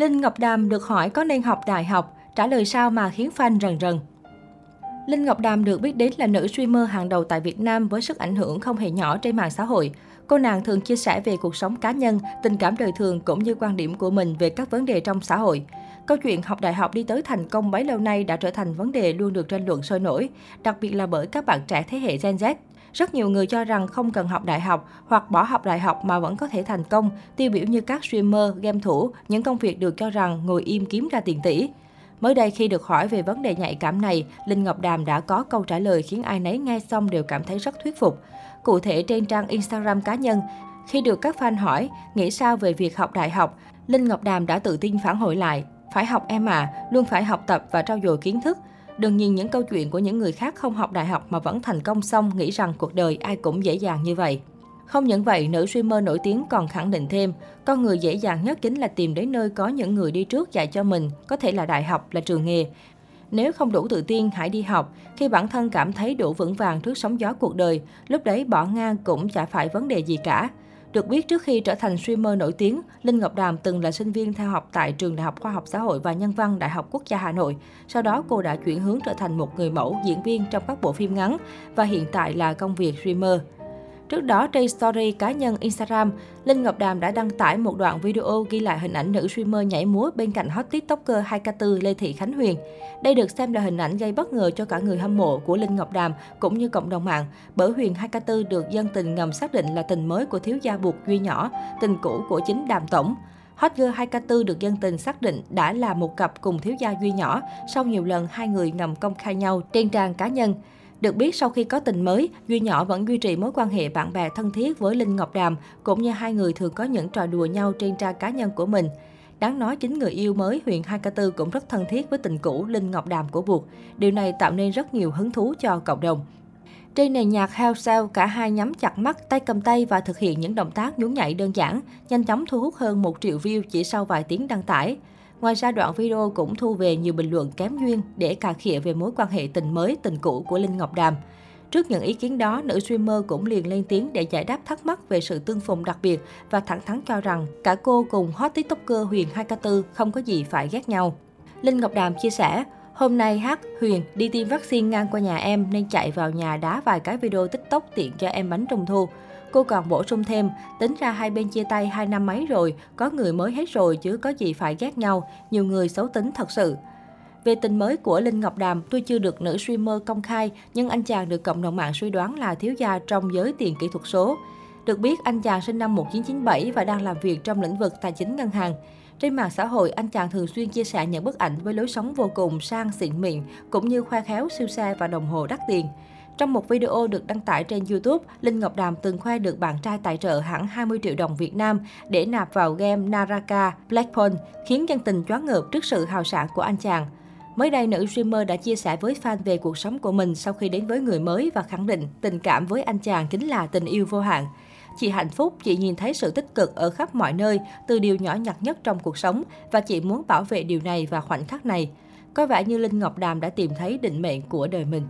Linh Ngọc Đàm được hỏi có nên học đại học, trả lời sao mà khiến fan rần rần. Linh Ngọc Đàm được biết đến là nữ streamer hàng đầu tại Việt Nam với sức ảnh hưởng không hề nhỏ trên mạng xã hội. Cô nàng thường chia sẻ về cuộc sống cá nhân, tình cảm đời thường cũng như quan điểm của mình về các vấn đề trong xã hội. Câu chuyện học đại học đi tới thành công bấy lâu nay đã trở thành vấn đề luôn được tranh luận sôi nổi, đặc biệt là bởi các bạn trẻ thế hệ Gen Z. Rất nhiều người cho rằng không cần học đại học hoặc bỏ học đại học mà vẫn có thể thành công, tiêu biểu như các streamer, game thủ, những công việc được cho rằng ngồi im kiếm ra tiền tỷ. Mới đây khi được hỏi về vấn đề nhạy cảm này, Linh Ngọc Đàm đã có câu trả lời khiến ai nấy nghe xong đều cảm thấy rất thuyết phục. Cụ thể trên trang Instagram cá nhân, khi được các fan hỏi nghĩ sao về việc học đại học, Linh Ngọc Đàm đã tự tin phản hồi lại. Phải học em à, luôn phải học tập và trau dồi kiến thức. Đừng nhìn những câu chuyện của những người khác không học đại học mà vẫn thành công xong nghĩ rằng cuộc đời ai cũng dễ dàng như vậy. Không những vậy, nữ streamer nổi tiếng còn khẳng định thêm, con người dễ dàng nhất chính là tìm đến nơi có những người đi trước dạy cho mình, có thể là đại học, là trường nghề. Nếu không đủ tự tin, hãy đi học. Khi bản thân cảm thấy đủ vững vàng trước sóng gió cuộc đời, lúc đấy bỏ ngang cũng chả phải vấn đề gì cả. Được biết trước khi trở thành streamer nổi tiếng, Linh Ngọc Đàm từng là sinh viên theo học tại Trường Đại học Khoa học Xã hội và Nhân văn Đại học Quốc gia Hà Nội. Sau đó cô đã chuyển hướng trở thành một người mẫu, diễn viên trong các bộ phim ngắn và hiện tại là công việc streamer. Trước đó, trên story cá nhân Instagram, Linh Ngọc Đàm đã đăng tải một đoạn video ghi lại hình ảnh nữ streamer nhảy múa bên cạnh hot tiktoker 2K4 Lê Thị Khánh Huyền. Đây được xem là hình ảnh gây bất ngờ cho cả người hâm mộ của Linh Ngọc Đàm cũng như cộng đồng mạng, bởi Huyền 2K4 được dân tình ngầm xác định là tình mới của thiếu gia buộc Duy Nhỏ, tình cũ của chính Đàm Tổng. Hot Girl 2K4 được dân tình xác định đã là một cặp cùng thiếu gia Duy Nhỏ sau nhiều lần hai người ngầm công khai nhau trên trang cá nhân. Được biết sau khi có tình mới, Duy Nhỏ vẫn duy trì mối quan hệ bạn bè thân thiết với Linh Ngọc Đàm, cũng như hai người thường có những trò đùa nhau trên trang cá nhân của mình. Đáng nói chính người yêu mới Huyền 2K4 cũng rất thân thiết với tình cũ Linh Ngọc Đàm của Buộc. Điều này tạo nên rất nhiều hứng thú cho cộng đồng. Trên nền nhạc Hell Cell, cả hai nhắm chặt mắt, tay cầm tay và thực hiện những động tác nhún nhảy đơn giản, nhanh chóng thu hút hơn 1 triệu view chỉ sau vài tiếng đăng tải. Ngoài ra, đoạn video cũng thu về nhiều bình luận kém duyên để cà khịa về mối quan hệ tình mới, tình cũ của Linh Ngọc Đàm. Trước những ý kiến đó, nữ streamer cũng liền lên tiếng để giải đáp thắc mắc về sự tương phùng đặc biệt và thẳng thắn cho rằng cả cô cùng hot tiktoker Huyền 2K4 không có gì phải ghét nhau. Linh Ngọc Đàm chia sẻ, Hôm nay Hát, Huyền đi tiêm vaccine ngang qua nhà em nên chạy vào nhà đá vài cái video tiktok tiện cho em bánh trung thu. Cô còn bổ sung thêm, tính ra hai bên chia tay hai năm mấy rồi, có người mới hết rồi chứ có gì phải ghét nhau, nhiều người xấu tính thật sự. Về tình mới của Linh Ngọc Đàm, tôi chưa được nữ streamer công khai, nhưng anh chàng được cộng đồng mạng suy đoán là thiếu gia trong giới tiền kỹ thuật số. Được biết, anh chàng sinh năm 1997 và đang làm việc trong lĩnh vực tài chính ngân hàng. Trên mạng xã hội, anh chàng thường xuyên chia sẻ những bức ảnh với lối sống vô cùng sang xịn mịn, cũng như khoe khéo siêu xe và đồng hồ đắt tiền. Trong một video được đăng tải trên YouTube, Linh Ngọc Đàm từng khoe được bạn trai tài trợ hẳn 20 triệu đồng Việt Nam để nạp vào game Naraka Blackpool, khiến dân tình choáng ngợp trước sự hào sảng của anh chàng. Mới đây, nữ streamer đã chia sẻ với fan về cuộc sống của mình sau khi đến với người mới và khẳng định tình cảm với anh chàng chính là tình yêu vô hạn. Chị hạnh phúc, chị nhìn thấy sự tích cực ở khắp mọi nơi, từ điều nhỏ nhặt nhất trong cuộc sống và chị muốn bảo vệ điều này và khoảnh khắc này. Có vẻ như Linh Ngọc Đàm đã tìm thấy định mệnh của đời mình.